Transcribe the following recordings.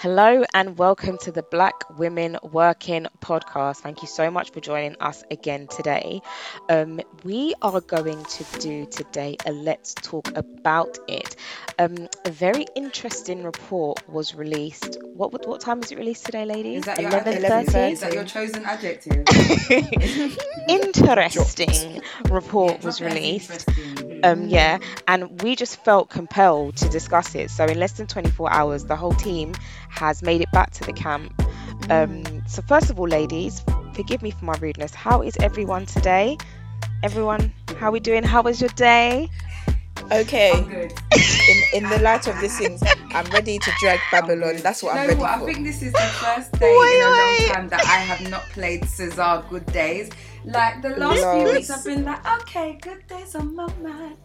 Hello and welcome to the Black Women Working podcast. Thank you so much for joining us again today. Um, we are going to do today a Let's Talk About It. Um, a very interesting report was released. What what, what time was it released today, ladies? Is that your, 11:30? Is that your chosen adjective? interesting report was Drop it released. Interesting. Um, yeah, and we just felt compelled to discuss it. So in less than 24 hours, the whole team has made it back to the camp. Um, so first of all, ladies, forgive me for my rudeness. How is everyone today? Everyone, how are we doing? How was your day? Okay, I'm good. in, in the light of these things, I'm ready to drag Babylon. That's what you I'm know ready what? I think this is the first day Wait, in a wait. long time that I have not played SZA Good Days. Like the last few weeks, I've been like, okay, good days on my mind.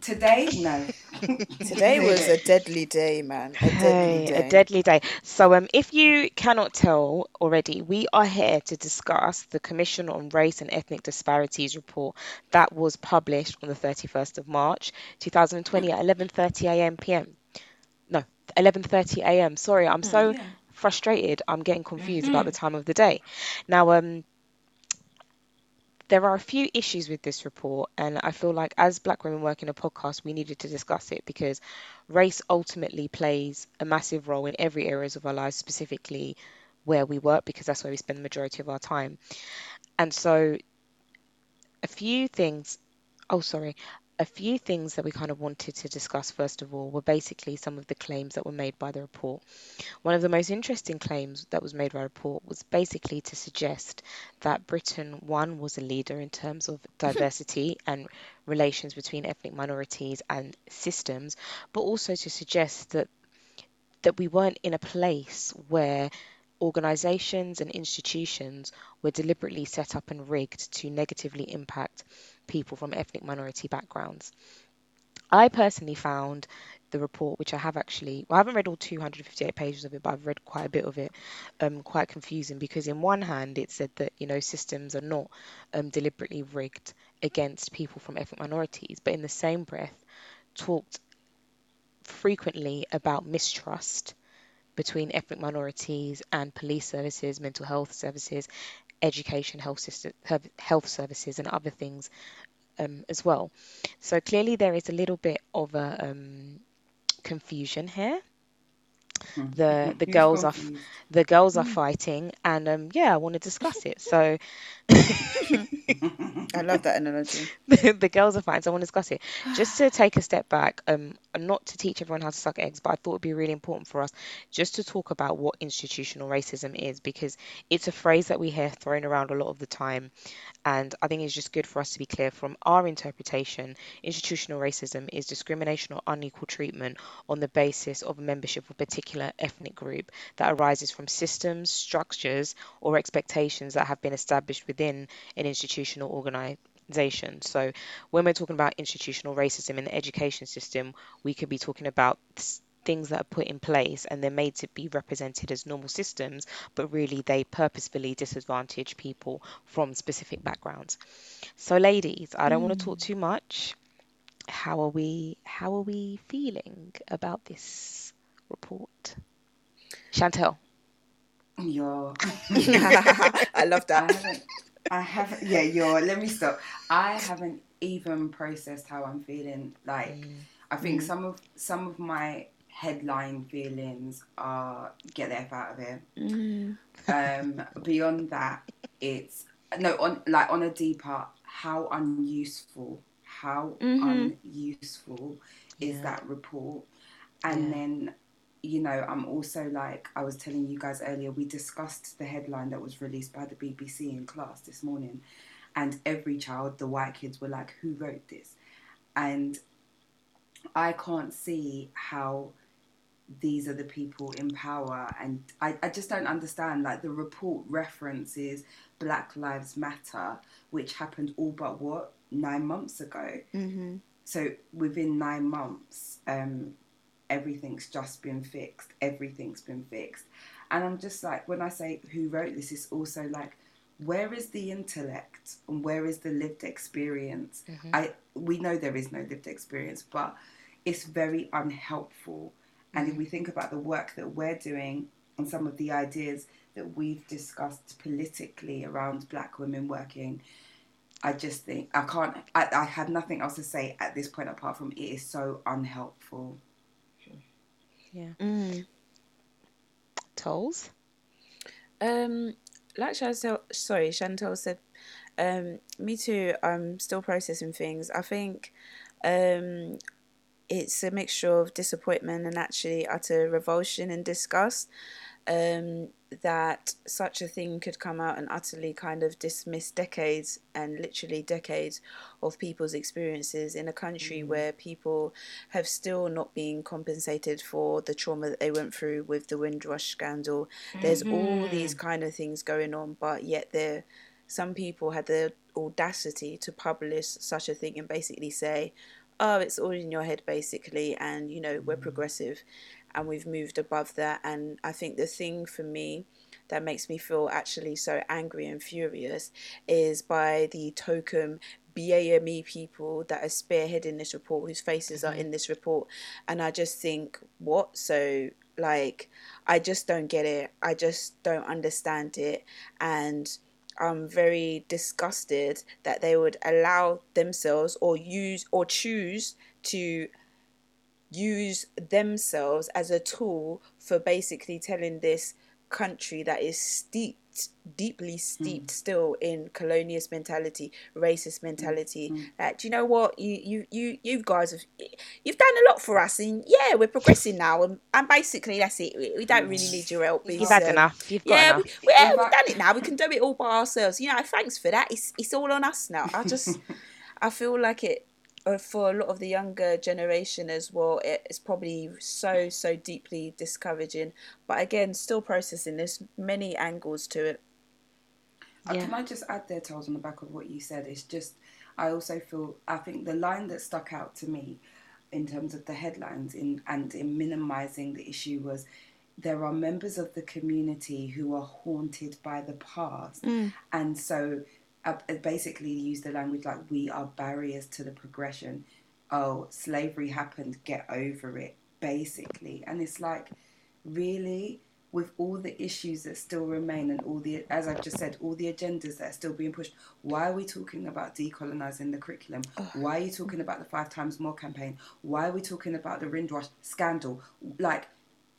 Today, no. Today was a deadly day, man. A deadly Hey, day. a deadly day. So, um, if you cannot tell already, we are here to discuss the Commission on Race and Ethnic Disparities report that was published on the 31st of March, 2020 at 11:30 a.m. p.m. No, 11:30 a.m. Sorry, I'm so yeah. frustrated. I'm getting confused about the time of the day. Now, um, there are a few issues with this report, and I feel like as Black women working a podcast, we needed to discuss it because race ultimately plays a massive role in every areas of our lives, specifically where we work, because that's where we spend the majority of our time. And so, a few things. Oh, sorry. A few things that we kind of wanted to discuss first of all were basically some of the claims that were made by the report. One of the most interesting claims that was made by the report was basically to suggest that Britain, one, was a leader in terms of diversity and relations between ethnic minorities and systems, but also to suggest that that we weren't in a place where organizations and institutions were deliberately set up and rigged to negatively impact people from ethnic minority backgrounds. I personally found the report, which I have actually, well, I haven't read all 258 pages of it, but I've read quite a bit of it, um, quite confusing because, in one hand, it said that, you know, systems are not um, deliberately rigged against people from ethnic minorities, but in the same breath, talked frequently about mistrust between ethnic minorities and police services, mental health services, education, health system, health services, and other things um, as well. So clearly there is a little bit of a um, confusion here. The the Who's girls are f- the girls are fighting, and um, yeah, I want to discuss it. So I love that analogy. the girls are fighting so I want to discuss it. Just to take a step back, um, and not to teach everyone how to suck eggs, but I thought it'd be really important for us just to talk about what institutional racism is because it's a phrase that we hear thrown around a lot of the time, and I think it's just good for us to be clear from our interpretation. Institutional racism is discrimination or unequal treatment on the basis of membership of a particular ethnic group that arises from systems, structures, or expectations that have been established within an institutional organization. So, when we're talking about institutional racism in the education system, we could be talking about things that are put in place and they're made to be represented as normal systems, but really they purposefully disadvantage people from specific backgrounds. So, ladies, I don't want to hmm. talk too much. How are we? How are we feeling about this report, Chantel? You're. I love that. I that. haven't. I haven't. Yeah, you're. Let me stop. I haven't even processed how I'm feeling. Like, mm. I think mm. some of some of my headline feelings are get the f out of here. Mm. Um, beyond that, it's no on like on a deeper. How unuseful. How mm-hmm. unuseful is Yeah. that report? And Yeah. then you know, I'm also like I was telling you guys earlier, we discussed the headline that was released by the BBC in class this morning, and every child, the white kids, were like, Who wrote this? And I can't see how these are the people in power, and I, I just don't understand. Like, the report references Black Lives Matter, which happened all but what, nine months ago? So within nine months, um, everything's just been fixed. Everything's been fixed. And I'm just like, when I say who wrote this, it's also like, where is the intellect and where is the lived experience? Mm-hmm. I we know there is no lived experience, but it's very unhelpful And if we mm-hmm. think about the work that we're doing and some of the ideas that we've discussed politically around black women working, I just think I can't. I, I have nothing else to say at this point apart from it is so unhelpful. Yeah. Mm. Toles. Um, like Chantel, sorry, Chantel said, um, me too. I'm still processing things. I think, um, it's a mixture of disappointment and actually utter revulsion and disgust. Um, that such a thing could come out and utterly kind of dismiss decades and literally decades of people's experiences in a country mm. where people have still not been compensated for the trauma that they went through with the Windrush scandal. There's all these mm-hmm. kind of things going on, but yet there some people had the audacity to publish such a thing and basically say, oh, it's all in your head, basically, and you know, we're mm. progressive and we've moved above that. And I think the thing for me that makes me feel actually so angry and furious is by the token BAME people that are spearheading this report, whose faces are mm-hmm. in this report. And I just think, what? So, like, I just don't get it. I just don't understand it. And I'm very disgusted that they would allow themselves or use or choose to use themselves as a tool for basically telling this country that is steeped deeply steeped still in colonialist mentality racist mentality that do you know what you you you you guys have you've done a lot for us and yeah we're progressing now and, and basically that's it we, we don't really need your help You've had um, enough. You've got yeah, enough. We, we, yeah we've done it now. We can do it all by ourselves. You know, thanks for that. It's it's all on us now. I just, I feel like it uh, for a lot of the younger generation as well. It's probably so so deeply discouraging. But again, still processing. There's many angles to it. Uh, Yeah. Can I just add there, Charles, on the back of what you said? It's just, I also feel, I think the line that stuck out to me in terms of the headlines in, and in minimizing the issue was there are members of the community who are haunted by the past. And so uh, Uh, basically use the language like we are barriers to the progression. Oh, slavery happened, get over it, basically. And it's like, really? with all the issues that still remain and all the, as I've just said, all the agendas that are still being pushed, why are we talking about decolonizing the curriculum? Why are you talking about the Five Times More campaign? Why are we talking about the Windrush scandal? Like,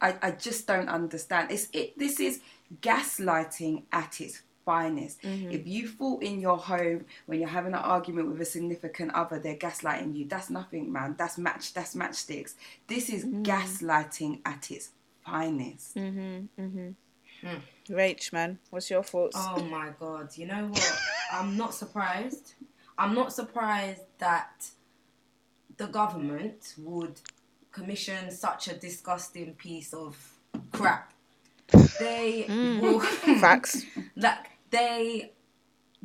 I, I just don't understand. It's it. This is gaslighting at its finest. If you thought in your home when you're having an argument with a significant other, they're gaslighting you. That's nothing, man. That's match. That's matchsticks. This is gaslighting at its finest. Hmm. Hmm. Rach, man, what's your thoughts? Oh my god, you know what? I'm not surprised. I'm not surprised that the government would commission such a disgusting piece of crap. They will Facts. like they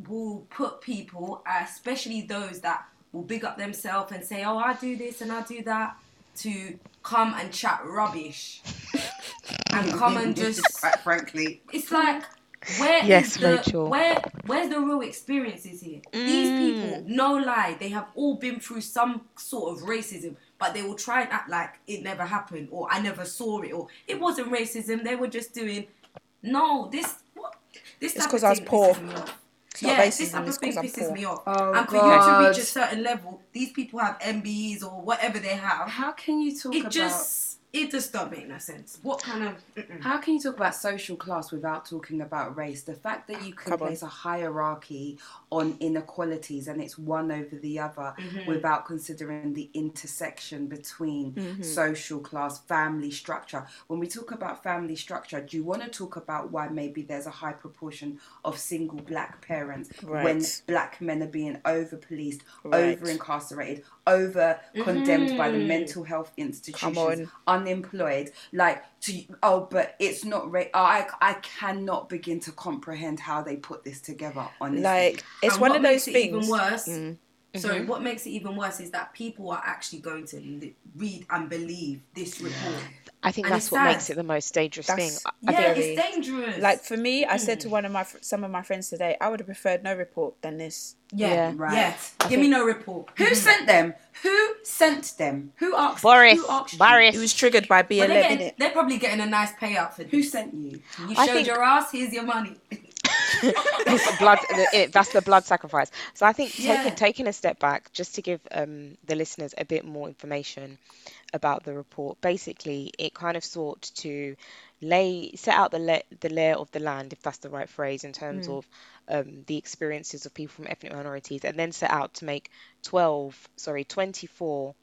will put people, uh, especially those that will big up themselves and say, "Oh, I do this and I do that," to come and chat rubbish and come and just Quite frankly, it's like where is Yes, the Rachel. where where's the real experiences here? These mm. people, no lie, they have all been through some sort of racism, but they will try and act like it never happened or I never saw it or it wasn't racism. They were just doing no this what this It's type 'cause of I was poor. pisses me off. It's yeah, this racism, type of thing 'cause I'm pisses me off. Oh, and for you to reach a certain level, these people have MBEs or whatever they have. how can you talk about It about? just it just don't make no sense. What kind of mm-mm. How can you talk about social class without talking about race? The fact that you can Come on. place a hierarchy on inequalities and it's one over the other Mm-hmm. without considering the intersection between social class, family structure. When we talk about family structure, do you want to talk about why maybe there's a high proportion of single black parents when black men are being over policed, Right. over incarcerated, over condemned by the mental health institutions, unemployed? Like, to oh, but it's not. Ra- I I cannot begin to comprehend how they put this together. Honestly, Like it's And one of those things. Even worse, Mm. So mm-hmm. what makes it even worse is that people are actually going to li- read and believe this report. I think And that's it's what makes it the most dangerous thing. That's- I, I Yeah, think it's dangerous. Like for me, I said to mm. one of my some of my friends today, I would have preferred no report than this. yeah, Yeah. yeah. Right. Give me no report. Who mm-hmm. sent them? Who sent them? Who asked? Boris, Who asked you? Boris. It was triggered by But BLM, they're, getting, they're probably getting a nice payout for Who sent you? You I showed think- your ass. Here's your money. blood it, that's the blood sacrifice so i think Yeah. taking taking a step back just to give um, the listeners a bit more information about the report basically it kind of sought to lay set out the the layer of the land if that's the right phrase in terms of um, the experiences of people from ethnic minorities and then set out to make 12 sorry 24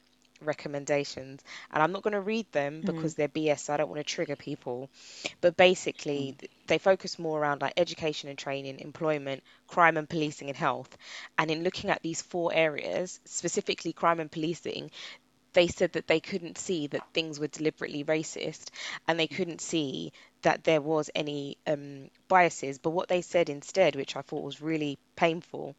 recommendations and i'm not going to read them because they're bs so i don't want to trigger people. But basically they focus more around like education and training employment crime and policing and health. And in looking at these four areas specifically crime and policing they said that they couldn't see that things were deliberately racist and they couldn't see that there was any um, biases. But what they said instead which i thought was really painful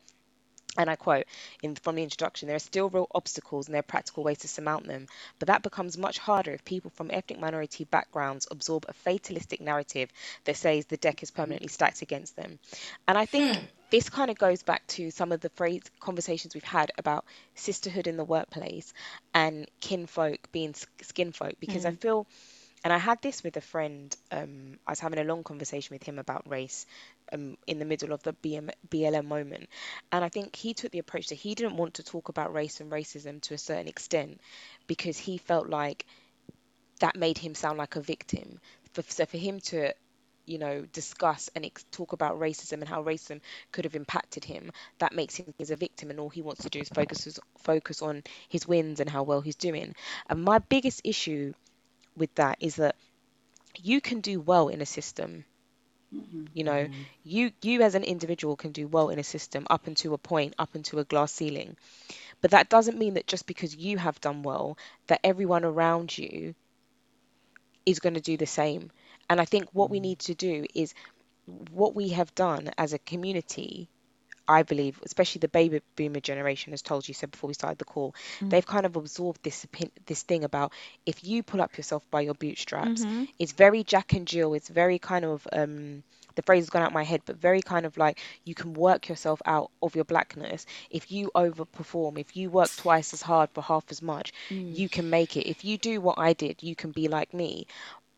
and I quote in, from the introduction, there are still real obstacles and there are practical ways to surmount them, but that becomes much harder if people from ethnic minority backgrounds absorb a fatalistic narrative that says the deck is permanently stacked against them. And I think hmm. this kind of goes back to some of the phrase conversations we've had about sisterhood in the workplace and kinfolk being skinfolk, because I hmm. feel and I had this with a friend. Um, I was having a long conversation with him about race um, in the middle of the BM, BLM moment. And I think he took the approach that he didn't want to talk about race and racism to a certain extent because he felt like that made him sound like a victim. For, so for him to you know, discuss and ex- talk about racism and how racism could have impacted him, that makes him as a victim, and all he wants to do is focus focus on his wins and how well he's doing. And my biggest issue with that is that you can do well in a system. Mm-hmm. You know, you you as an individual can do well in a system up until a point, up until a glass ceiling. But that doesn't mean that just because you have done well, that everyone around you is going to do the same. And I think what we mm-hmm. need to do is what we have done as a community, I believe, especially the baby boomer generation, as told you said before we started the call, mm. they've kind of absorbed this this thing about if you pull up yourself by your bootstraps, mm-hmm. it's very Jack and Jill. It's very kind of um, the phrase has gone out my head, but very kind of like you can work yourself out of your blackness. If you overperform, if you work twice as hard for half as much, mm. you can make it. If you do what I did, you can be like me.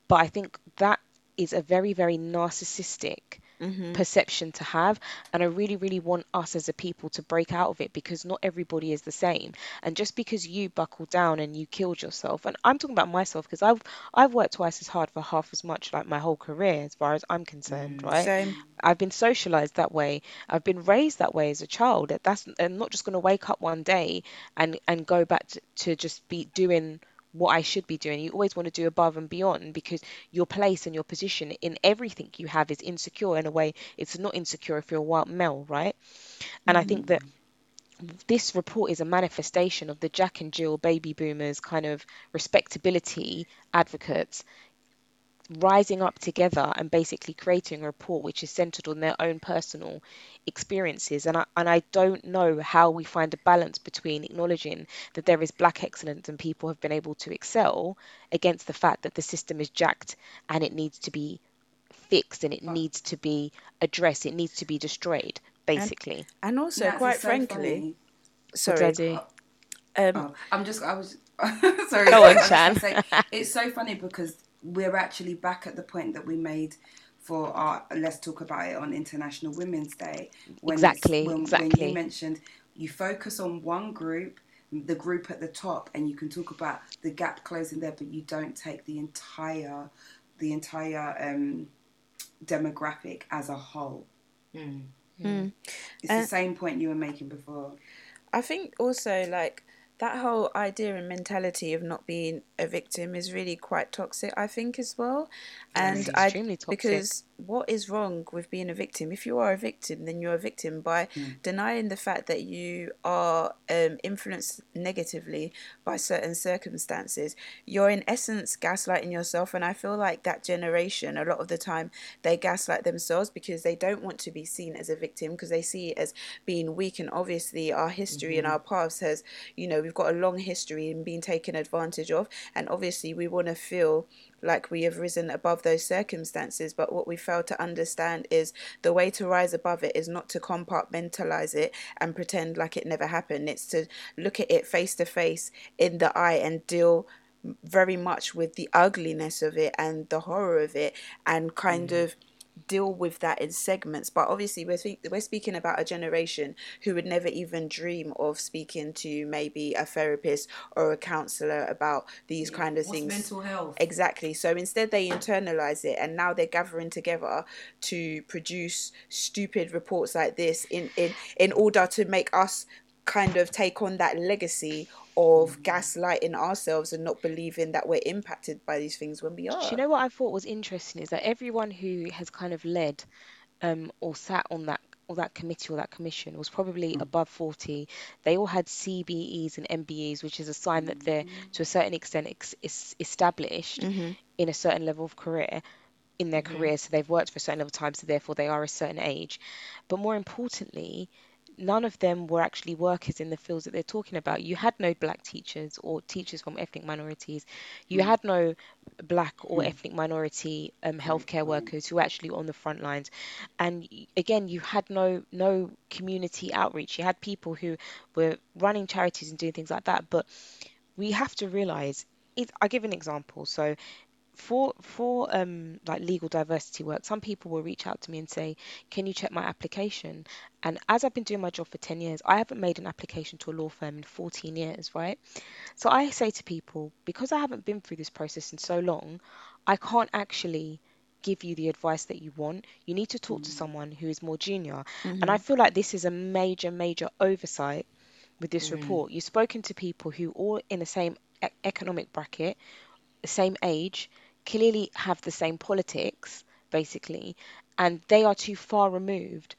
But I think that is a very, very narcissistic Mm-hmm. perception to have. And I really, really want us as a people to break out of it because not everybody is the same. And just because you buckled down and you killed yourself, and I'm talking about myself because I've I've worked twice as hard for half as much like my whole career as far as I'm concerned, mm, right? Same. I've been socialized that way. I've been raised that way as a child. That's I'm not just going to wake up one day and and go back to, to just be doing what I should be doing. You always want to do above and beyond because your place and your position in everything you have is insecure in a way it's not insecure if you're a white male, right? And I think that mm-hmm. this report is a manifestation of the Jack and Jill baby boomers kind of respectability advocates rising up together and basically creating a report which is centered on their own personal experiences and I, and I don't know how we find a balance between acknowledging that there is black excellence and people have been able to excel against the fact that the system is jacked and it needs to be fixed and it needs to be addressed it needs to be destroyed basically And also, Nats, quite so frankly, funny. What did I sorry. do? Um, Oh, I'm just, I was, sorry. Go on, was Shan. say, it's so funny because we're actually back at the point that we made for our, let's talk about it on International Women's Day. When Exactly, when, When you mentioned you focus on one group, the group at the top, and you can talk about the gap closing there, but you don't take the entire, the entire um, demographic as a whole. Mm. It's Uh, the same point you were making before. I think also like that whole idea and mentality of not being a victim is really quite toxic. I think as well, and I extremely toxic. because what is wrong with being a victim? If you are a victim, then you're a victim by Mm. denying the fact that you are um, influenced negatively by certain circumstances. You're in essence gaslighting yourself, and I feel like that generation, a lot of the time, they gaslight themselves because they don't want to be seen as a victim because they see it as being weak. And obviously, our history and our past has, you know, we've got a long history in being taken advantage of, and obviously, we want to feel like we have risen above those circumstances. But what we fail to understand is the way to rise above it is not to compartmentalize it and pretend like it never happened. It's to look at it face to face in the eye and deal very much with the ugliness of it and the horror of it and kind mm-hmm. of deal with that in segments but obviously we're, we're speaking about a generation who would never even dream of speaking to maybe a therapist or a counselor about these kind of What's things mental health? Exactly. So instead, they internalize it, and now they're gathering together to produce stupid reports like this in in in order to make us kind of take on that legacy of mm. gaslighting ourselves and not believing that we're impacted by these things when we are. Do you know what I thought was interesting is that everyone who has kind of led um, or sat on that or that committee or that commission was probably mm. above 40. They all had CBEs and MBEs, which is a sign that they're to a certain extent ex- is established mm-hmm. in a certain level of career in their mm-hmm. career. So they've worked for a certain level of time, so therefore they are a certain age. But more importantly, none of them were actually workers in the fields that they're talking about. You had no black teachers or teachers from ethnic minorities. You mm. had no black or mm. ethnic minority um, mm. healthcare workers who were actually on the front lines. And again, you had no no community outreach. You had people who were running charities and doing things like that. But we have to realize. It, I'll give an example. So for for um like legal diversity work some people will reach out to me and say can you check my application? And as i've been doing my job for 10 years i haven't made an application to a law firm in 14 years right? So i say to people because i haven't been through this process in so long i can't actually give you the advice that you want. You need to talk to mm. someone who is more junior. And i mm-hmm. feel like this is a major major oversight with this mm. report. You've spoken to people who all in the same e- economic bracket the same age, clearly have the same politics, basically, and they are too far removed.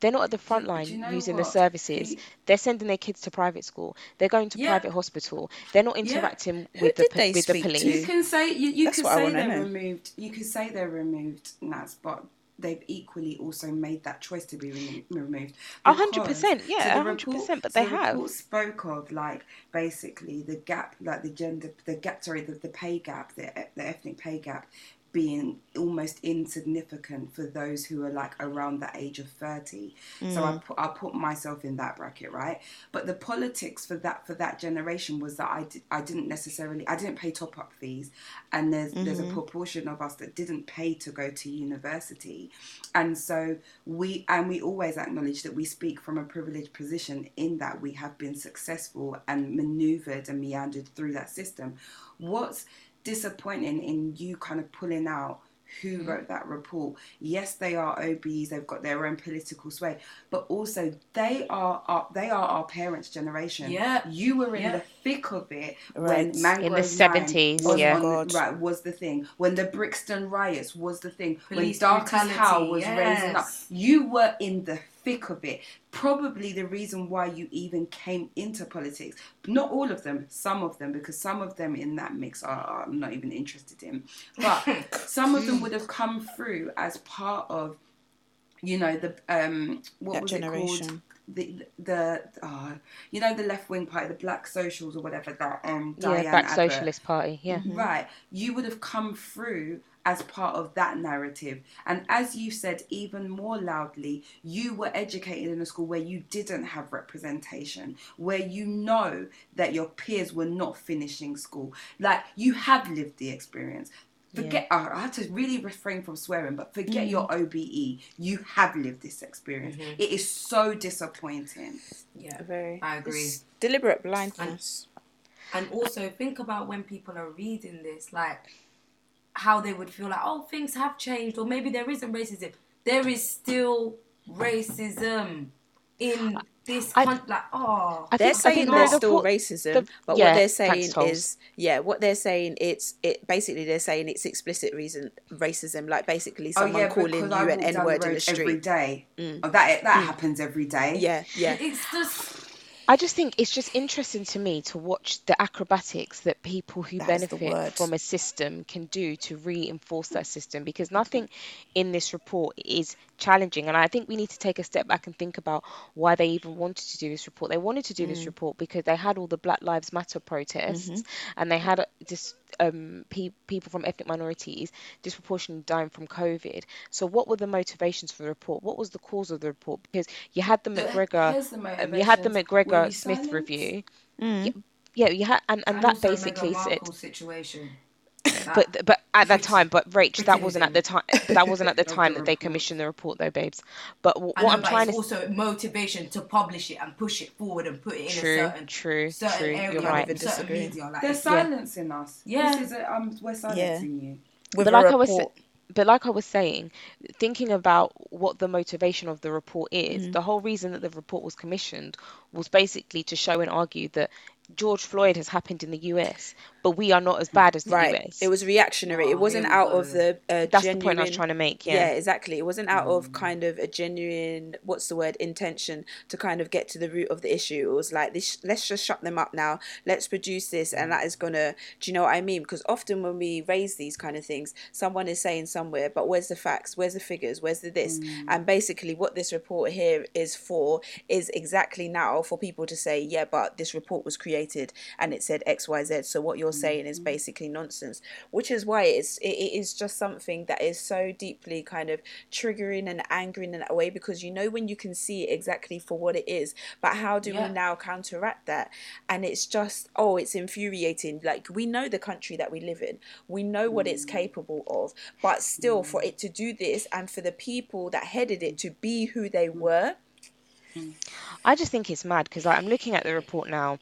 They're not at the front line you know using the services. The- They're sending their kids to private school. They're going to Yeah. private hospital. They're not interacting Who with the did po- they with the speak to? police. You can say you, you can say they're know. removed. You can say they're removed, Naz, but they've equally also made that choice to be remo- removed. A hundred percent, yeah, a hundred percent, but so they the have. spoke of like basically the gap, like the gender, the gap, sorry, the, the pay gap, the, the ethnic pay gap being almost insignificant for those who are like around the age of 30 so I mm. put I put myself in that bracket right? But the politics for that for that generation was that I, did, I didn't necessarily I didn't pay top up fees. And there's there's a mm-hmm. proportion of us that didn't pay to go to university. And so we and we always acknowledge that we speak from a privileged position in that we have been successful and maneuvered and meandered through that system. What's disappointing in you kind of pulling out who mm-hmm. wrote that report. Yes, they are OBs; they've got their own political sway, but also they are our, they are our parents' generation. Yeah. you were in Yeah. the thick of it Right. when Mangrove In the 70s, was yeah. on- God. right was the thing. When the Brixton riots was the thing. Police when Darkest brutality, Howl was raising up, you were in the thick of it. Probably the reason why you even came into politics. Not all of them, some of them, because some of them in that mix are, are I'm not even interested in. But some of them would have come through as part of, you know, the um what That was it called? The the uh, you know the left wing party, the Black Socials or whatever that um Yeah, Black Abbott- Socialist Party. Yeah. Right. You would have come through as part of that narrative. And as you said, even more loudly, you were educated in a school where you didn't have representation, where you know that your peers were not finishing school. Like you have lived the experience. Forget, I I have to really refrain from swearing, but forget your mm-hmm. OBE. You have lived this experience. Mm-hmm. It is so disappointing. Yeah, Very. I agree. It's deliberate blindness. And also think about when people are reading this, like how they would feel like, oh, things have changed, or maybe there isn't racism. There is still racism in this I- country. Like, oh, I they're think- saying think there's the still report- racism, the- but yeah, what they're saying is yeah, what they're saying it's it basically they're saying it's explicit reason racism, like basically someone calling you an N word in the street. day. Mm. Oh, that that happens every day. Yeah, yeah. it's just I just think it's just interesting to me to watch the acrobatics that people who That benefit from a system can do to reinforce that system because nothing in this report is challenging. And I think we need to take a step back and think about why they even wanted to do this report. They wanted to do Mm. this report because they had all the Black Lives Matter protests Mm-hmm. and they had this um, pe- people from ethnic minorities disproportionately dying from COVID. So, what were the motivations for the report? What was the cause of the report? Because you had the McGregor the um, you had the McGregor Smith silenced? review. Mm. Yeah, you had, and, and and that basically Meghan said, Markle situation. but but at that time, but Rach, that wasn't at the time. That wasn't at the time that they commissioned the report, though, babes. But w- I what know, I'm but trying it's to also motivation to publish it and push it forward and put it in true, a certain true, certain true. area, You're right. certain disagree. media. Like, They're it's- silencing us. Yeah. This is a, um, we're silencing you. With But a like I was, but like I was saying, thinking about what the motivation of the report is, Mm. the whole reason that the report was commissioned was basically to show and argue that George Floyd has happened in the US, but we are not as bad as the Right. US. It was reactionary. Oh, it wasn't here we out of the uh, That's genuine. the point I was trying to make. Yeah. Yeah. exactly. It wasn't out of kind of a genuine, what's the word, intention to kind of get to the root of the issue. It was like, this, let's just shut them up now. Let's produce this, and that is gonna. Do you know what I mean? Because often when we raise these kind of things, someone is saying somewhere, but where's the facts? Where's the figures? Where's the this? And basically, what this report here is for is exactly now for people to say, yeah, but this report was created and it said X, Y, Z. So what you're saying is mm. basically nonsense, which is why it's it, it is just something that is so deeply kind of triggering and angering in that way because you know when you can see it exactly for what it is, but how do Yeah. we now counteract that? And it's just oh, it's infuriating. Like we know the country that we live in, we know what it's mm. capable of, but still for mm. it to do this and for the people that headed it to be who they were. I just think it's mad because like, I'm looking at the report now,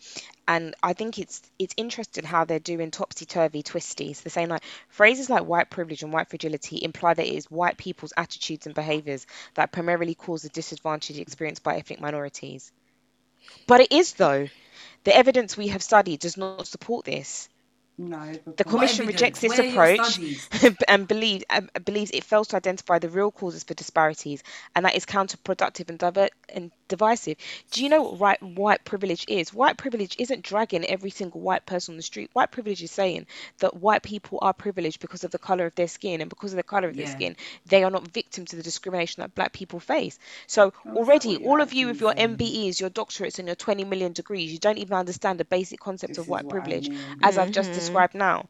and I think it's it's interesting how they're doing topsy turvy twisties. They're saying like phrases like white privilege and white fragility imply that it is white people's attitudes and behaviours that primarily cause the disadvantage experienced by ethnic minorities. But it is though. The evidence we have studied does not support this. No. The Commission rejects this Where are your approach and believe, um, believes it fails to identify the real causes for disparities, and that is counterproductive and, diver- and divisive. Do you know what right, white privilege is? White privilege isn't dragging every single white person on the street. White privilege is saying that white people are privileged because of the color of their skin, and because of the color of their Yeah. skin, they are not victims to the discrimination that black people face. So that already, all of you with your MBEs, your doctorates, and your 20 million degrees, you don't even understand the basic concept This of white what I privilege mean. as I've just Mhm. described now.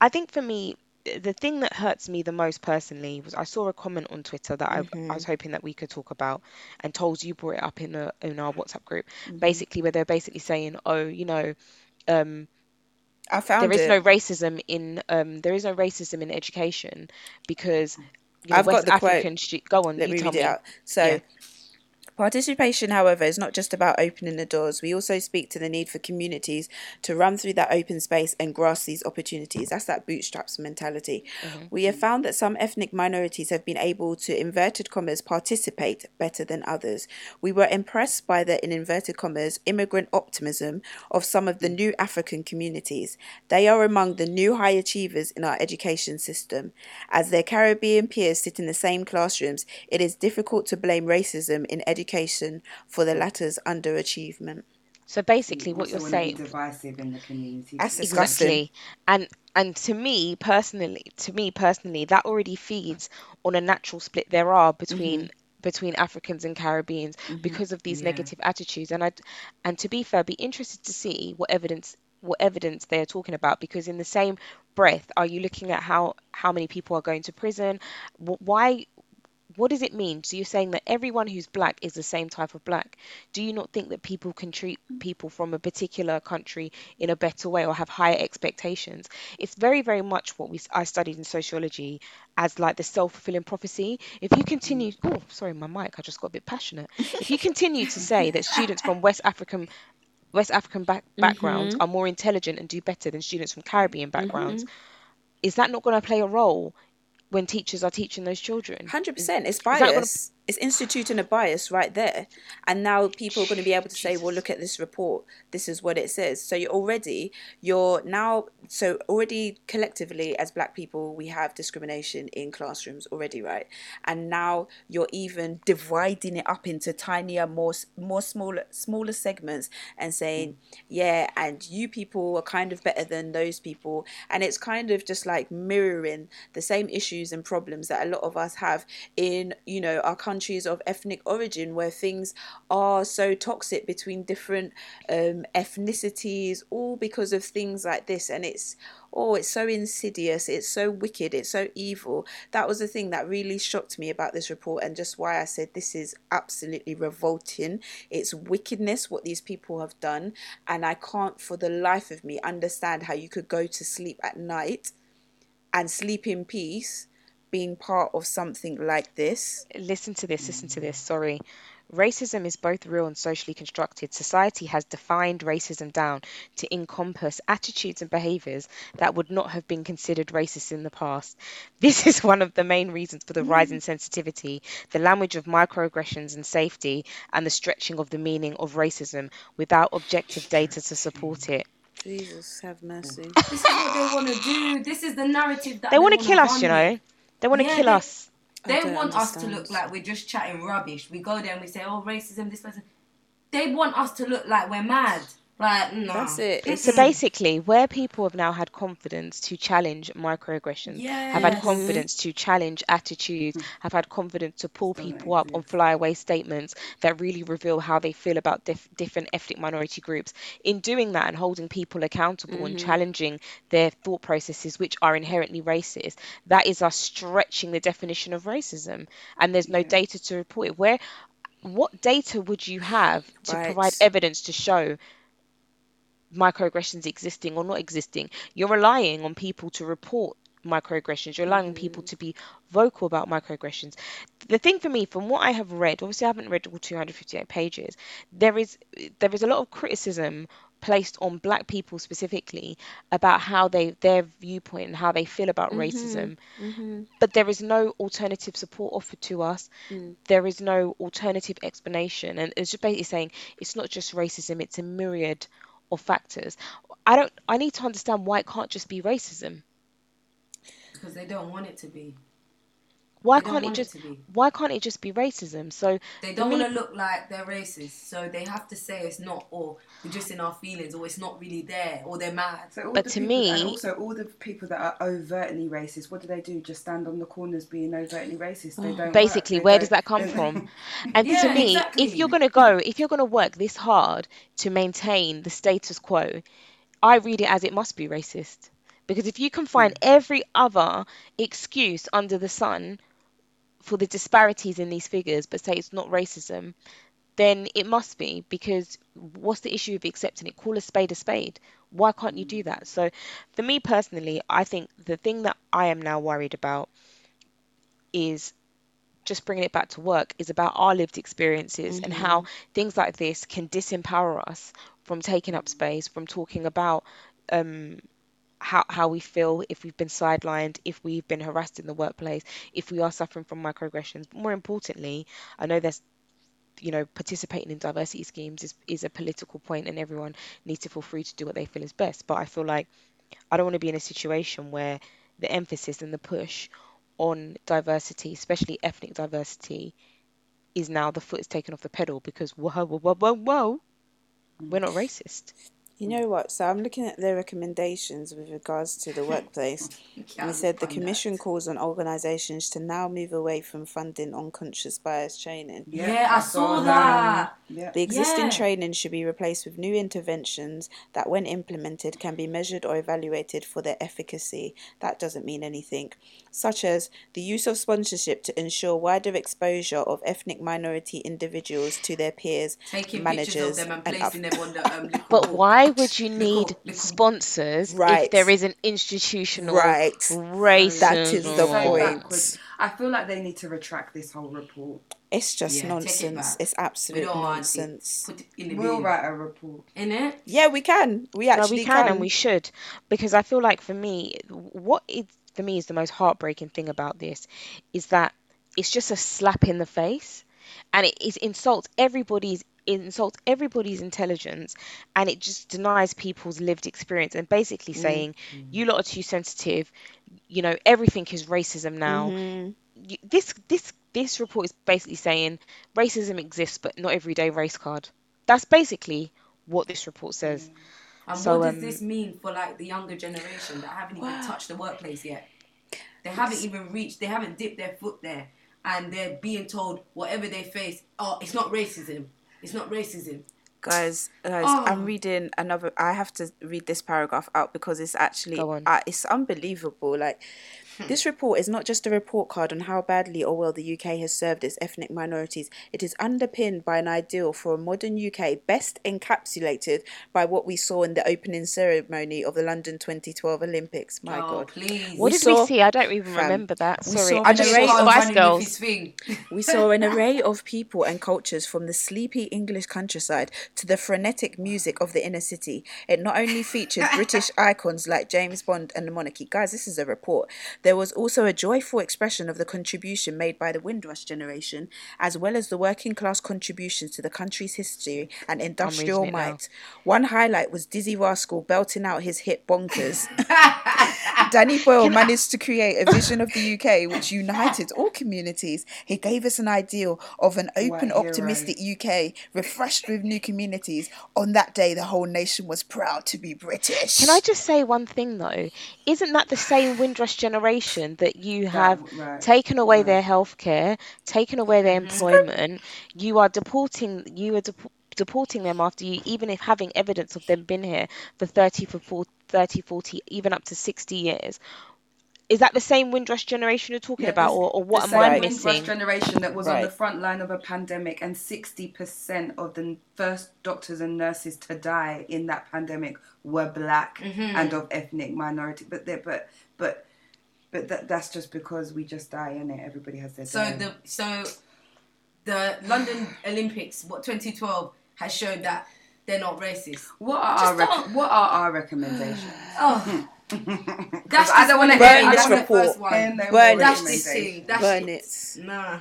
I think for me, th- the thing that hurts me the most personally was I saw a comment on Twitter that I, I was hoping that we could talk about, and Toles, you brought it up in the in our WhatsApp group, basically where they're basically saying, oh, you know, um, I found there is it. no racism in um, there is no racism in education because you know, I've got West the quote. African stu- go on, Let you me tell read it me. out. So, Yeah. Participation, however, is not just about opening the doors. We also speak to the need for communities to run through that open space and grasp these opportunities. That's that bootstraps mentality. Mm-hmm. We have found that some ethnic minorities have been able to, inverted commas, participate better than others. We were impressed by the, in inverted commas, immigrant optimism of some of the new African communities. They are among the new high achievers in our education system. As their Caribbean peers sit in the same classrooms, it is difficult to blame racism in education for the latter's underachievement. So basically, what you're saying, be divisive in the community. That's Exactly. And and to me personally, to me personally, that already feeds on a natural split there are between mm-hmm. between Africans and Caribbeans mm-hmm. because of these Yeah. negative attitudes. And I and to be fair, be interested to see what evidence what evidence they are talking about because in the same breath, are you looking at how how many people are going to prison? Why what does it mean? So you're saying that everyone who's black is the same type of black. Do you not think that people can treat people from a particular country in a better way or have higher expectations? It's very, very much what we I studied in sociology as like the self-fulfilling prophecy. If you continue, mm. oh, sorry, my mic, I just got a bit passionate. If you continue to say that students from West African West African back, backgrounds mm-hmm. are more intelligent and do better than students from Caribbean backgrounds, mm-hmm. is that not going to play a role when teachers are teaching those children? Hundred percent. It's bias. It's instituting a bias right there. And now people are going to be able to say well look at this report. This is what it says. So you're already you're now so already collectively as black people we have discrimination in classrooms already right? And now you're even dividing it up into tinier more more smaller smaller segments and saying mm. yeah and you people are kind of better than those people. And it's kind of just like mirroring the same issues and problems that a lot of us have in you know our countries of ethnic origin where things are so toxic between different um, ethnicities all because of things like this. And it's oh it's so insidious. It's so wicked. It's so evil. That was the thing that really shocked me about this report and just why i said this is absolutely revolting. It's wickedness what these people have done. And i can't for the life of me understand how you could go to sleep at night and sleep in peace being part of something like this Listen to this, listen to mm. this. Sorry. Racism is both real and socially constructed. Society has defined racism down to encompass attitudes and behaviours that would not have been considered racist in the past. This is one of the main reasons for the rise in mm. sensitivity, the language of microaggressions and safety, and the stretching of the meaning of racism without objective data to support it. jesus have mercy This is what they want to do. This is the narrative that They want to wanna kill us, run you know. With. They want to Yeah, kill they- us. They don't want us to look like we're just chatting rubbish. We go there and we say, "Oh, racism, this person." They want us to look like we're mad. Like, no. That's it. It's- So basically, where people have now had confidence to challenge microaggressions, have had confidence to challenge attitudes, have had confidence to pull people up on flyaway statements that really reveal how they feel about dif- different ethnic minority groups. In doing that and holding people accountable and mm-hmm. challenging their thought processes, which are inherently racist, that is us stretching the definition of racism. And there's no data to report it. Where, what data would you have to provide evidence to show? Microaggressions existing or not existing. You're relying on people to report microaggressions. You're relying on mm-hmm. people to be vocal about microaggressions. The thing for me, from what I have read, obviously I haven't read all 258 pages. There is there is a lot of criticism placed on black people specifically about how they their viewpoint and how they feel about mm-hmm. racism mm-hmm. but there is no alternative support offered to us mm. there is no alternative explanation and it's just basically saying it's not just racism it's a myriad of factors i don't i need to understand why it can't just be racism because they don't want it to be. Why can't it want it just be. why can't it just be racism so They don't me- want to look like they're racist, so they have to say it's not, or we're just in our feelings, or it's not really there, or they're mad. So But the to people, and me- also all the people that are overtly racist, what do they do? Just stand on the corners being overtly racist. They mm. don't. basically. They where don't- does that come from and to Yeah, me if you're going to go if you're going to work this hard to maintain the status quo i read it as it must be racist because if you can find hmm. every other excuse under the sun for the disparities in these figures but say it's not racism then it must be because what's the issue of accepting it? Call a spade a spade. Why can't you do that? So for me personally i think the thing that i am now worried about is just bringing it back to work is about our lived experiences and how things like this can disempower us from taking up space, from talking about um, how how we feel if we've been sidelined, if we've been harassed in the workplace, if we are suffering from microaggressions. But more importantly, I know there's you know participating in diversity schemes is, is a political point and everyone needs to feel free to do what they feel is best. But i feel like i don't want to be in a situation where the emphasis and the push on diversity especially ethnic diversity is now the foot is taken off the pedal because whoa whoa whoa whoa whoa we're not mm. racist You know what? So I'm looking at the recommendations with regards to the workplace. And it said the commission calls on organisations to now move away from funding unconscious bias training. Yeah, I saw that. Yeah. The existing Yeah. training should be replaced with new interventions that, when implemented, can be measured or evaluated for their efficacy. That doesn't mean anything. Such as the use of sponsorship to ensure wider exposure of ethnic minority individuals to their peers, Taking managers, pictures of them and and placing up- them on the um, but board. Why would you Little- need little- sponsors if there is an institutional Right. racism That is the So point. backwards. I feel like they need to retract this whole report. It's just Yeah, take it nonsense. It's We absolute don't want it. nonsense. It We'll bin. write a report. In it? Yeah, we can. We No, actually we can, and we should because I feel like for me, what is for me is the most heartbreaking thing about this is that it's just a slap in the face, and it, it insults everybody's it insults everybody's intelligence and it just denies people's lived experience and basically saying you lot are too sensitive you know everything is racism now Mhm. This this this report is basically saying racism exists but not everyday race card that's basically what this report says And So, what does um, this mean for like the younger generation that haven't even touched the workplace yet? They haven't even reached. They haven't dipped their foot there, and they're being told whatever they face. Oh, it's not racism. It's not racism. guys guys Oh. i'm reading another i have to read this paragraph out because it's actually uh, it's unbelievable like this report is not just a report card on how badly or well the UK has served its ethnic minorities. It is underpinned by an ideal for a modern UK best encapsulated by what we saw in the opening ceremony of the London 2012 Olympics. My oh, God. please. what We did we see i don't even fam, remember that sorry i an just array saw of- spice girls. We saw an array of people and cultures from the sleepy English countryside to the frenetic music of the inner city. It not only featured British icons like James Bond and the monarchy. Guys, this is a report. There was also a joyful expression of the contribution made by the Windrush generation, as well as the working class contributions to the country's history and industrial it now. might. One highlight was Dizzee Rascal belting out his hit Bonkers. Danny Boyle managed to create a vision of the UK which united all communities. He gave us an ideal of an open, optimistic UK, refreshed with new communities. On that day, the whole nation was proud to be British. Can I just say one thing though? Isn't that the same Windrush generation that you have right, taken away right. their healthcare, taken away their mm-hmm. employment? You are deporting. You are dep- deporting them after you, even if having evidence of them been here for 30 for 40, 30, 40, even up to 60 years. Is that the same Windrush generation you're talking Yeah, about, or, or what the am I same Windrush missing? generation that was on the front line of a pandemic, and sixty percent of the first doctors and nurses to die in that pandemic were black mm-hmm. and of ethnic minority. But they but but but that, that's just because we just die in it. Everybody has their So day. the so the London Olympics, what 2012 has shown that they're not racist. what are Just our rec- what are our recommendations? Oh, Because that's I don't want to Burn hear this I don't wanna report. First one. hear no Burn more it. That's this thing. That's Burn shit. it. Nah.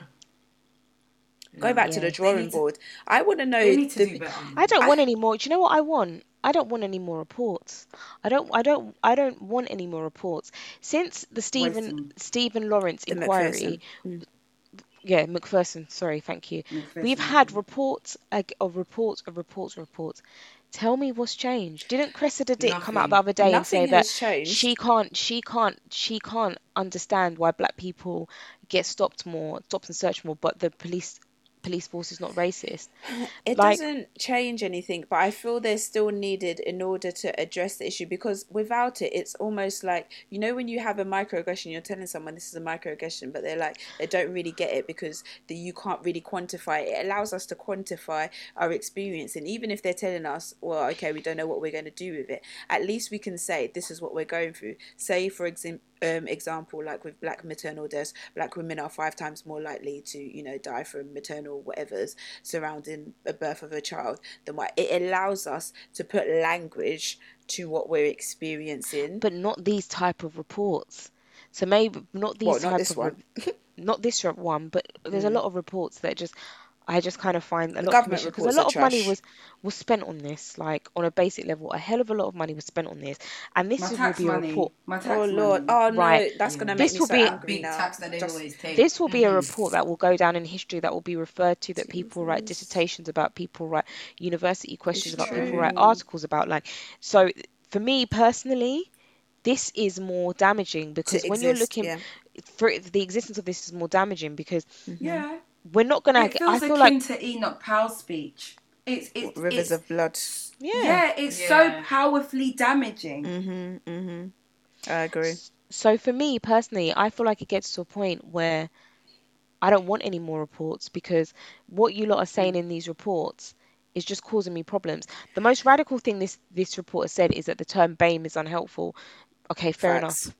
Go back to the drawing need to- board. I want to know. Need to the- do. I don't want any more. Do you know what I want? I don't want any more reports. I don't. I don't. I don't want any more reports. Since the Stephen Wasting. Stephen Lawrence The inquiry, Macpherson. yeah, Macpherson. Sorry, thank you. Macpherson, We've had reports ag- of reports of reports of reports. Tell me what's changed. Didn't Cressida Dick come out the other day and say that changed. she can't, she can't, she can't understand why black people get stopped more, stopped and searched more, but the police police force is not racist. It Like- doesn't change anything, but I feel they're still needed in order to address the issue because without it, it's almost like you know when you have a microaggression, you're telling someone this is a microaggression, but they're like they don't really get it because the, you can't really quantify it. It allows us to quantify our experience, and even if they're telling us, well, okay, we don't know what we're going to do with it, at least we can say this is what we're going through. Say, for example. Um, example like with black maternal deaths black women are five times more likely to you know die from maternal whatever's surrounding a birth of a child than white it allows us to put language to what we're experiencing But not these type of reports. So maybe not these not type this of one? re- not this one, but there's a lot of reports that just I just kind of find a The lot of commission because a lot of money was was spent on this, like on a basic level. A hell of a lot of money was spent on this, and this will be a report. Oh lord money. oh no Right. that's gonna mm. This make me will so be- angry Big now tax that they Just- always take. This will be a mm-hmm. report that will go down in history. That will be referred to. That people write dissertations about. People write university questions about. People write articles about. Like so, for me personally, this is more damaging because to when you're looking yeah. for the existence of this is more damaging because Yeah. We're not gonna. It feels I feel akin like to Enoch Powell's speech. It's it's rivers it's, of blood yeah. yeah. It's Yeah. so powerfully damaging. mm-hmm mm-hmm i agree So for me personally, I feel like it gets to a point where I don't want any more reports because what you lot are saying in these reports is just causing me problems. The most radical thing this this report has said is that the term BAME is unhelpful. Okay, fair Facts. enough.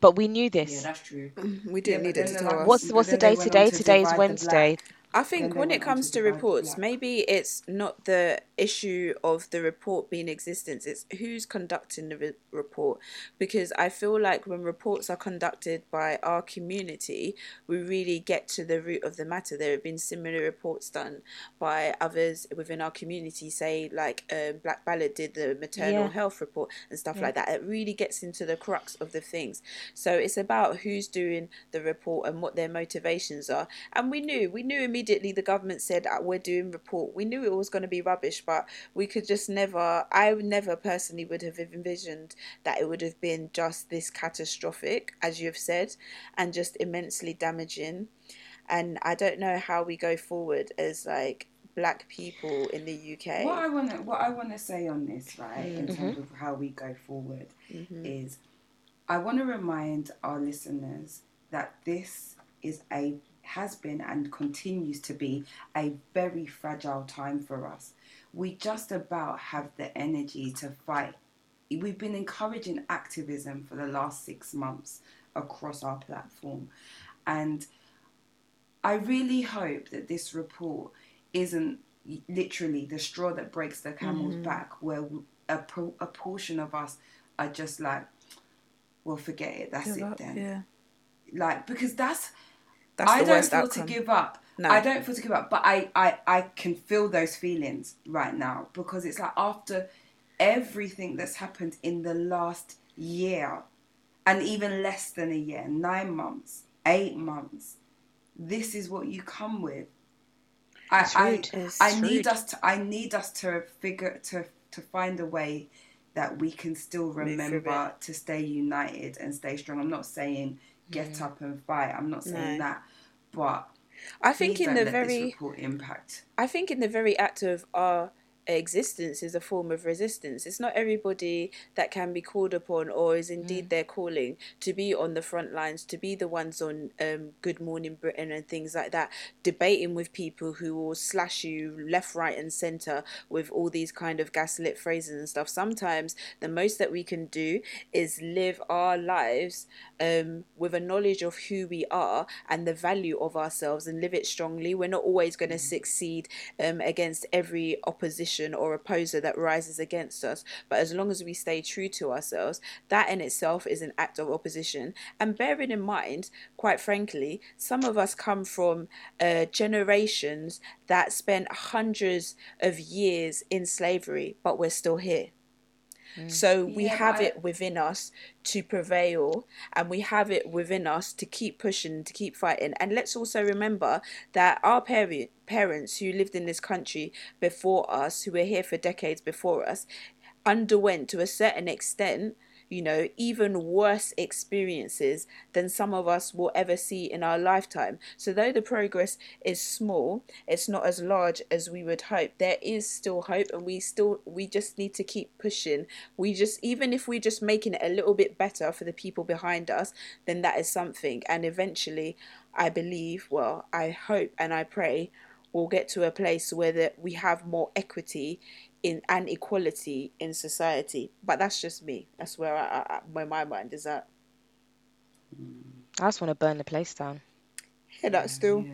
But we knew this. Yeah, that's true. Mm, we didn't Yeah, need it to tell us What's what's the day today? on to Today is Wednesday. I think when it comes to to reports, black. maybe it's not the issue of the report being existence, it's who's conducting the re- report. Because I feel like when reports are conducted by our community, we really get to the root of the matter. There have been similar reports done by others within our community, say, like um, Black Ballad did the maternal Yeah. health report and stuff Yeah. like that. It really gets into the crux of the things. So it's about who's doing the report and what their motivations are. And we knew, we knew immediately the government said "Ah, we're doing report. We knew it was going to be rubbish, but we could just never. I never personally would have envisioned that it would have been just this catastrophic, as you have said, and just immensely damaging. And I don't know how we go forward as like black people in the UK. What I want to what I want to say on this, right, in Mm-hmm. terms of how we go forward, is I want to remind our listeners that this is a has been and continues to be a very fragile time for us. We just about have the energy to fight. We've been encouraging activism for the last six months across our platform, and I really hope that this report isn't literally the straw that breaks the camel's mm-hmm. back, where a, pro- a portion of us are just like, well, forget it, that's Give it up, then. Yeah, Like, because that's, that's I the don't worst feel outcome. to give up. No. I don't feel to give up, but I, I, I can feel those feelings right now because it's like after everything that's happened in the last year and even less than a year, nine months, eight months, this is what you come with. I, It's I, rude. It's I need rude. us to I need us to figure to to find a way that we can still remember to stay united and stay strong. I'm not saying get mm. up and fight. I'm not saying No. that, but I think please in the very impact. I think in the very act of our existence is a form of resistance. It's not everybody that can be called upon or is indeed their calling to be on the front lines, to be the ones on um, Good Morning Britain and things like that, debating with people who will slash you left, right, and centre with all these kind of gaslit phrases and stuff. Sometimes the most that we can do is live our lives um, with a knowledge of who we are and the value of ourselves and live it strongly. We're not always going to succeed um, against every opposition or opposer that rises against us, but as long as we stay true to ourselves, that in itself is an act of opposition. And bearing in mind, quite frankly, some of us come from uh, generations that spent hundreds of years in slavery, but we're still here. Mm. So we Yeah, have I- it within us to prevail and we have it within us to keep pushing, to keep fighting. And let's also remember that our parent, parents who lived in this country before us, who were here for decades before us, underwent to a certain extent you know, even worse experiences than some of us will ever see in our lifetime. So, though the progress is small, it's not as large as we would hope. There is still hope, and we still, we just need to keep pushing. We just, even if we're just making it a little bit better for the people behind us, then that is something. And eventually, I believe, well, I hope and I pray we'll get to a place where that we have more equity in and equality in society. But that's just me. That's where I, I where my mind is at. Mm. I just want to burn the place down. Hear that still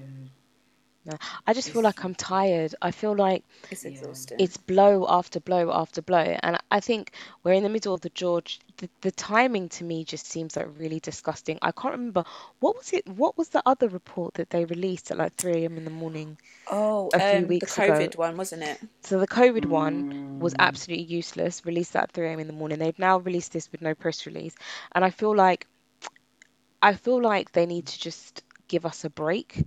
No, I just feel like I'm tired. I feel like it's exhausting. it's blow after blow after blow, and I think we're in the middle of the George. The, the timing to me just seems like really disgusting. I can't remember what was it. What was the other report that they released at like 3 a.m. in the morning? oh, a few um, the weeks ago. COVID one, wasn't it? So the COVID one was absolutely useless. Released at 3 a.m. in the morning. They've now released this with no press release, and I feel like I feel like they need to just give us a break.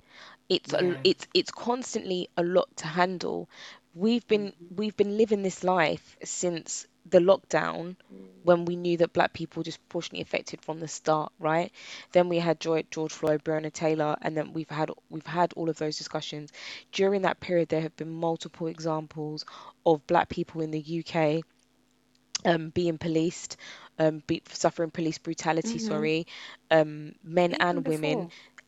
It's a, it's it's constantly a lot to handle. We've been we've been living this life since the lockdown when we knew that black people disproportionately affected from the start, right? Then we had George, George Floyd, Breonna Taylor, and then we've had we've had all of those discussions. During that period, there have been multiple examples of black people in the UK um, being policed, um, be, suffering police brutality, sorry, um, men Even and women.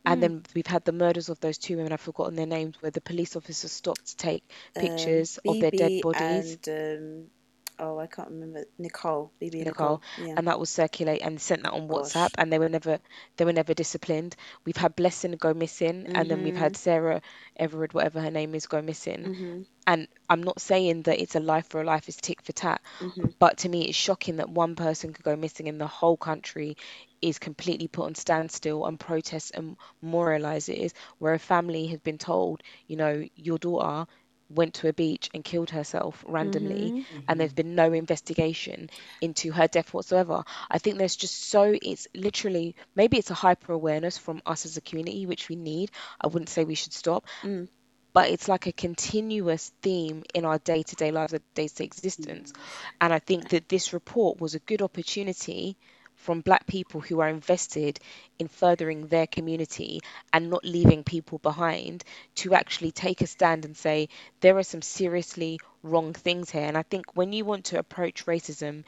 And then we've had the murders of those two women, I've forgotten their names, where the police officers stopped to take pictures of their dead bodies. and um, oh, I can't remember Nicole, Bibaa Nicole, Nicole. Yeah. and that was circulate and sent that on WhatsApp, Gosh. and they were never they were never disciplined. We've had Blessing go missing, and then we've had Sarah Everard, whatever her name is, go missing. Mm-hmm. And I'm not saying that it's a life for a life, it's tick for tat, Mm-hmm. but to me, it's shocking that one person could go missing and the whole country is completely put on standstill and protests and moralizes, where a family has been told, you know, your daughter went to a beach and killed herself randomly Mm-hmm. and there's been no investigation into her death whatsoever. I think there's just so it's literally maybe it's a hyper awareness from us as a community which we need. I wouldn't say we should stop. Mm. but it's like a continuous theme in our day-to-day lives our day-to-day existence. And i think that this report was a good opportunity from black people who are invested in furthering their community and not leaving people behind to actually take a stand and say there are some seriously wrong things here. And i think when you want to approach racism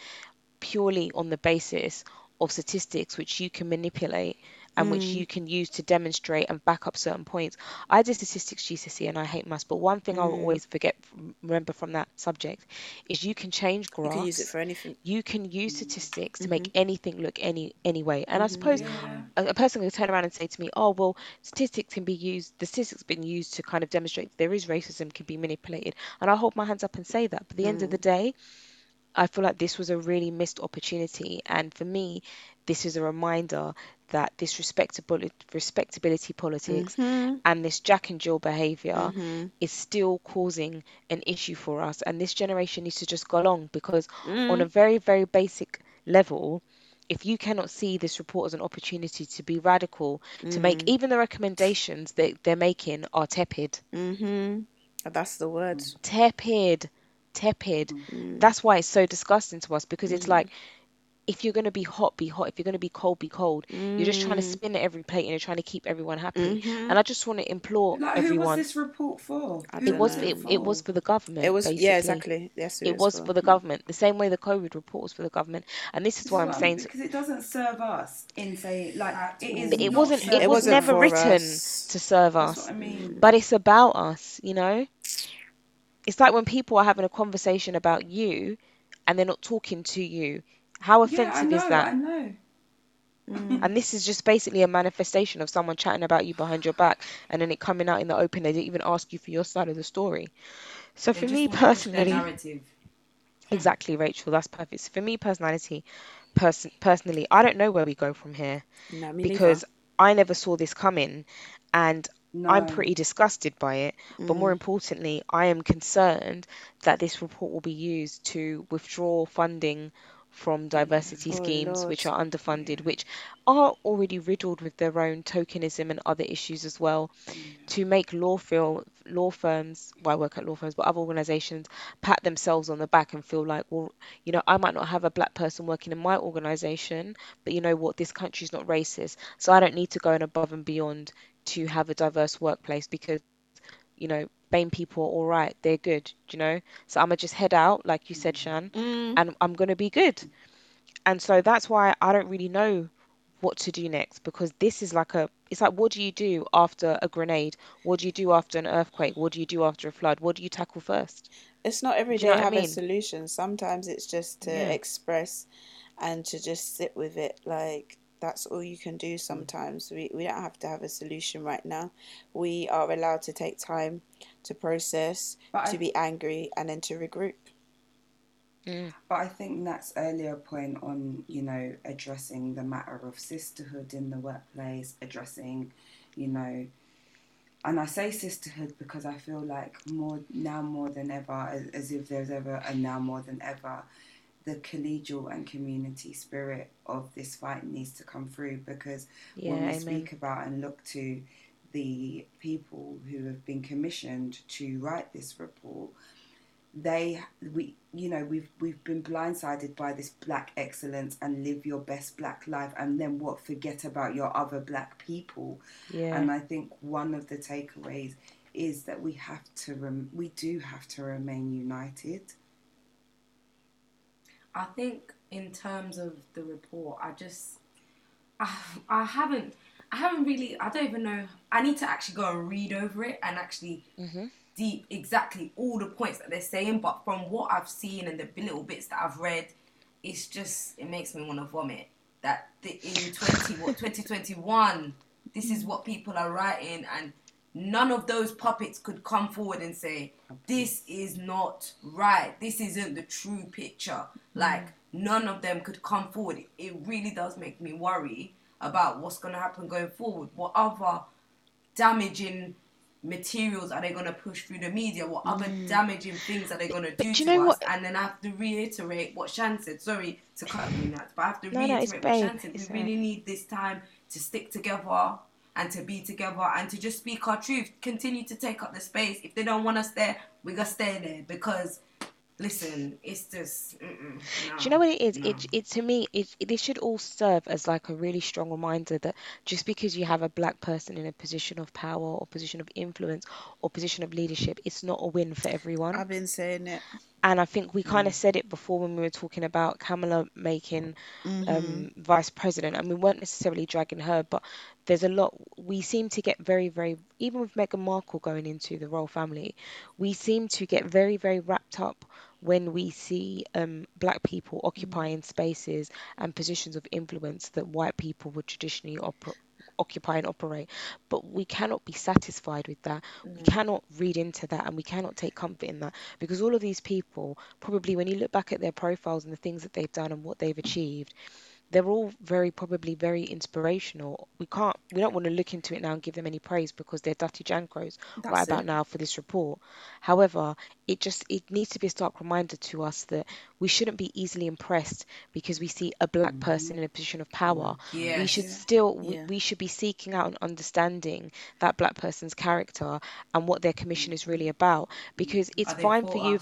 purely on the basis of statistics which you can manipulate and which mm. you can use to demonstrate and back up certain points. I did statistics GCSE and I hate maths, but one thing I'll mm. always forget remember from that subject is you can change You graphs. can use it for anything. you can use statistics to make mm-hmm. anything look any any way. And I mm-hmm. suppose a, a person could turn around and say to me, "Oh, well, statistics can be used. The statistics been used to kind of demonstrate that there is racism can be manipulated." And I hold my hands up and say that. But at the end of the mm. day, I feel like this was a really missed opportunity. And for me, this is a reminder that this respectability, respectability politics mm-hmm. and this Jack and Jill behavior mm-hmm. is still causing an issue for us. And this generation needs to just go along because, on mm. a very, very basic level, if you cannot see this report as an opportunity to be radical, to make mm. even the recommendations that they're making are tepid Mm-hmm. That's the word. tepid, tepid. Mm. That's why it's so disgusting to us because it's like if you're going to be hot, be hot. If you're going to be cold, be cold. You're just trying to mm. spin at every plate and you're trying to keep everyone happy. Mm-hmm. And I just want to implore Like, who was everyone. this report for? I It was know. it, it was for the government. It was basically. yeah, exactly. Yes, It was for the government. The same way the COVID report was for the government. And this is This why is I'm saying because it doesn't serve us in say like it is. it wasn't it It was wasn't never written us. to serve That's us. what I mean. But it's about us, you know? It's like when people are having a conversation about you and they're not talking to you. How Yeah, I offensive know. is that? I know. Mm. And this is just basically a manifestation of someone chatting about you behind your back and then it coming out in the open. They didn't even ask you for your side of the story. So They for just me wanna push their personally, exactly, Rachel, that's perfect. So for me personality, person personally, I don't know where we go from here No, me because I never saw this coming and I'm pretty disgusted by it. But more mm. importantly, I am concerned that this report will be used to withdraw funding from diversity Oh, schemes which are underfunded, which are already riddled with their own tokenism and other issues as well, mm. to make law feel law firms, well, I work at law firms, but other organisations pat themselves on the back and feel like, well, you know, I might not have a black person working in my organisation, but you know what, this country's not racist, so I don't need to go and above and beyond to have a diverse workplace because you know, BAME people are all right, they're good, you know? So I'm gonna just head out, like you said, Shan, mm. and I'm gonna be good. And so that's why I don't really know what to do next because this is like a it's like what do you do after a grenade? What do you do after an earthquake? What do you do after a flood? What do you tackle first? It's not every day you know what I have a mean? solution. Sometimes it's just to Yeah. express and to just sit with it. Like that's all you can Mm. do sometimes. We we don't have to have a solution right now. We are allowed to take time to process, But I- to be angry, and then to regroup. But I think that's earlier point on, you know, addressing the matter of sisterhood in the workplace, addressing, you know, and I say sisterhood because I feel like more now more than ever, as, as if there's ever a now more than ever, the collegial and community spirit of this fight needs to come through because when we amen. speak about and look to the people who have been commissioned to write this report, they we you know we've we've been blindsided by this black excellence and live your best black life and then what forget about your other black people Yeah. and i think one of the takeaways is that we have to rem- we do have to remain united I think in terms of the report, I just I, I haven't I haven't really I don't even know I need to actually go and read over it and actually mm-hmm. deep exactly all the points that they're saying, but from what I've seen and the little bits that I've read, it's just it makes me want to vomit. That the, in twenty what twenty twenty one, this is mm. what people are writing, and none of those puppets could come forward and say this is not right. This isn't the true picture. Hmm. Like none of them could come forward. It, really does make me worry about what's going to happen going forward. What other damaging materials are they going to push through the media? What other hmm. damaging things are they going to do do you know us? what- And then I have to reiterate what Shan said. Sorry to cut you that, but I have to No, no, reiterate what Shan said. We really need this time to stick together and to be together and to just speak our truth. Continue to take up the space. If they don't want us there, we gotta stay there because. Listen, it's just. No, Do you know what it is? no. It, it to me, it, it this should all serve as like a really strong reminder that just because you have a black person in a position of power or position of influence or position of leadership, it's not a win for everyone. I've been saying it. And I think we kind of said it before when we were talking about Kamala making um, vice president, and we weren't necessarily dragging her, but there's a lot. We seem to get very, very, even with Meghan Markle going into the royal family, we seem to get very, very wrapped up when we see um, black people occupying spaces and positions of influence that white people would traditionally oper- occupy and operate. But we cannot be satisfied with that. We cannot read into that and we cannot take comfort in that because all of these people, probably when you look back at their profiles and the things that they've done and what they've achieved, they're all very probably very inspirational. We can't, we don't want to look into it now and give them any praise because they're dirty jankros right That's about it. now for this report. However, it just it needs to be a stark reminder to us that we shouldn't be easily impressed because we see a black mm-hmm. person in a position of power. We should still we, Yeah. we should be seeking out and understanding that black person's character and what their commission mm. is really about because mm. it's Are fine for for you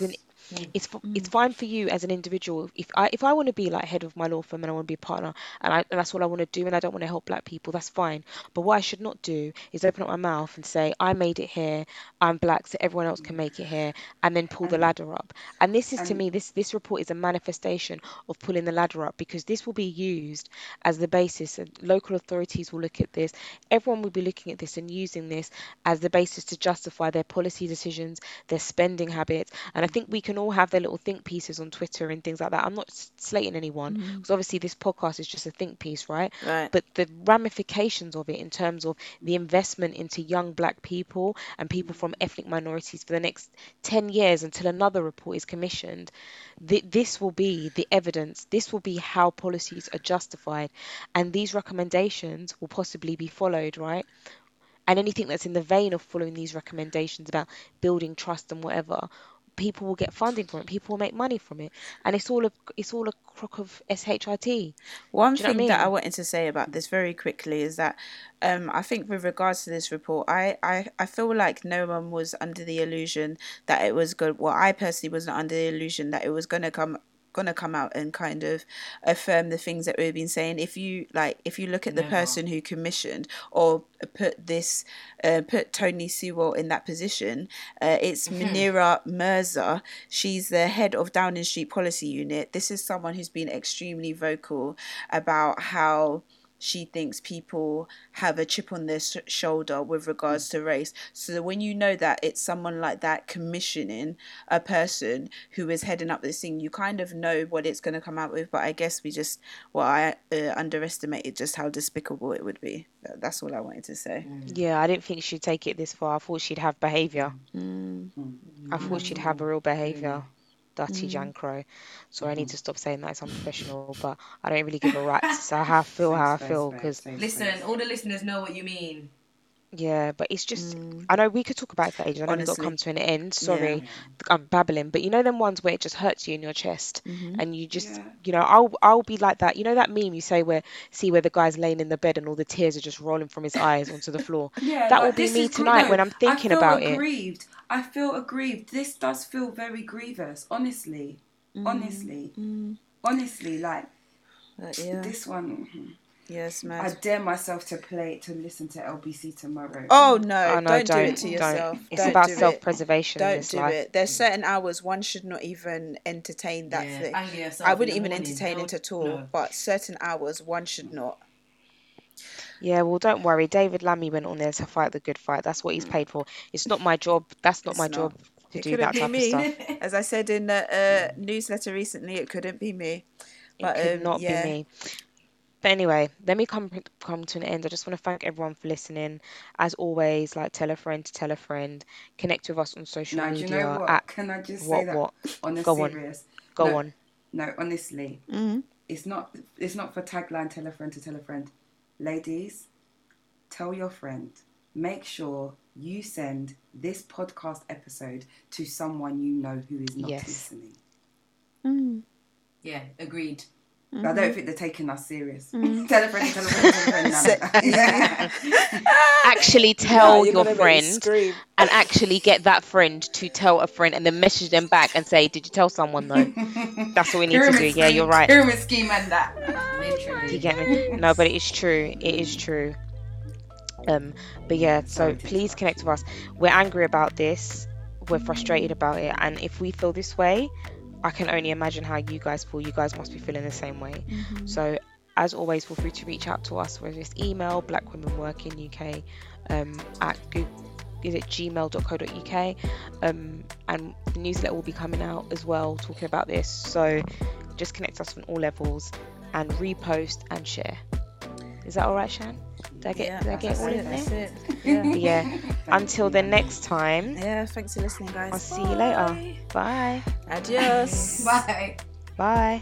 then it's f- it's mm. fine for you as an individual. If I if I want to be like head of my law firm and I want to be a partner and, I, and that's what I want to do and I don't want to help black people that's fine. But what I should not do is open up my mouth and say I made it here. I'm black so everyone else can make it here and then pull the ladder up. And this is to me this this report is a manifestation of pulling the ladder up because this will be used as the basis and local authorities will look at this. Everyone will be looking at this and using this as the basis to justify their policy decisions their spending habits. And I think we can all have their little think pieces on Twitter and things like that. I'm not slating anyone mm-hmm. because obviously this podcast is just a think piece right? Right. but the ramifications of it in terms of the investment into young black people and people from ethnic minorities for the next 10 years until another report is commissioned th- this will be the evidence. This will be how policies are justified. And these recommendations will possibly be followed right? And anything that's in the vein of following these recommendations about building trust and whatever people will get funding from it people will make money from it and it's all a it's all a crock of shit One Do you know thing I that I wanted to say about this very quickly is that um, I think with regards to this report, I, I, I feel like no one was under the illusion that it was good. Well, I personally was not under the illusion that it was going to come gonna come out and kind of affirm the things that we've been saying if you like if you look at the person who commissioned or put this uh, put tony sewell in that position uh, it's Munira Mirza. She's the head of Downing Street Policy Unit. This is someone who's been extremely vocal about how she thinks people have a chip on their sh- shoulder with regards to race. So when you know that it's someone like that commissioning a person who is heading up this thing, you kind of know what it's going to come out with. But I guess we just, well, I uh, underestimated just how despicable it would be. That's all I wanted to say. Yeah, I didn't think she'd take it this far. I thought she'd have behaviour. Mm. I thought she'd have a real behaviour. Dirty mm. Jankro. So I need mm-hmm. to stop saying that it's unprofessional, but I don't really give a rat's. So I feel how I feel because, Listen, space. all the listeners know what you mean. yeah, but it's just, mm. I know we could talk about it for ages. I know we've got to come to an end. Sorry, I'm babbling, but you know them ones where it just hurts you in your chest mm-hmm. and you just, Yeah. you know, I'll, I'll be like that. You know that meme you say where, see where the guy's laying in the bed and all the tears are just rolling from his eyes onto the floor? Yeah, that like, will be me tonight no, when I'm thinking I feel about it. Aggrieved. I feel aggrieved. This does feel very grievous, honestly. Mm-hmm. Honestly. Mm-hmm. Honestly, like But yeah, this one. Mm-hmm. yes, ma'am. I dare myself to play to listen to LBC tomorrow. Oh no! Oh, no, don't, do don't, it to don't. yourself. It's Don't about self-preservation in Don't this do life. it. There's certain hours one should not even entertain that Yeah, thing. I wouldn't even morning. entertain it at all. no. But certain hours one should not. Yeah, well, don't worry. David Lammy went on there to fight the good fight. That's what he's paid for. It's not my job. That's not It's my not. job to It do that type me. of stuff. As I said in a, uh, newsletter recently, it couldn't be me. But it could um, not yeah. be me. But anyway, let me come come to an end. I just want to thank everyone for listening. As always, like tell a friend to tell a friend. Connect with us on social No, do you media. know what? At Can I just say what that what? on a Go on. Go No. on. No, honestly, Mhm. it's not. It's not for tagline. Tell a friend to tell a friend. Ladies, tell your friend. Make sure you send this podcast episode to someone you know who is not Yes. listening. Mm. yeah, agreed. I don't think they're taking us serious. tell a friend, tell a friend, tell a friend. none Se- of. Actually, tell you're your gonna make me friend and actually get that friend to tell a friend and then message them back and say, "Did you tell someone though?" That's what we need to do. Pyramid Yeah, you're right. Pyramid scheme and that. Literally. You get me? No, but it is true. It is true. Um, but yeah, so please connect with us. We're angry about this. We're frustrated about it, and if we feel this way, I can only imagine how you guys feel. You guys must be feeling the same way. So, as always, feel free to reach out to us. Whether it's email Black Women Work in UK um, at is it gmail.co.uk um, and the newsletter will be coming out as well talking about this so just connect us on all levels and repost and share is that all right shan did i get, yeah, did I get that's all it. in That's it. Yeah. yeah until the next time yeah. Thanks for listening, guys. i'll see you later bye Adios. Bye. bye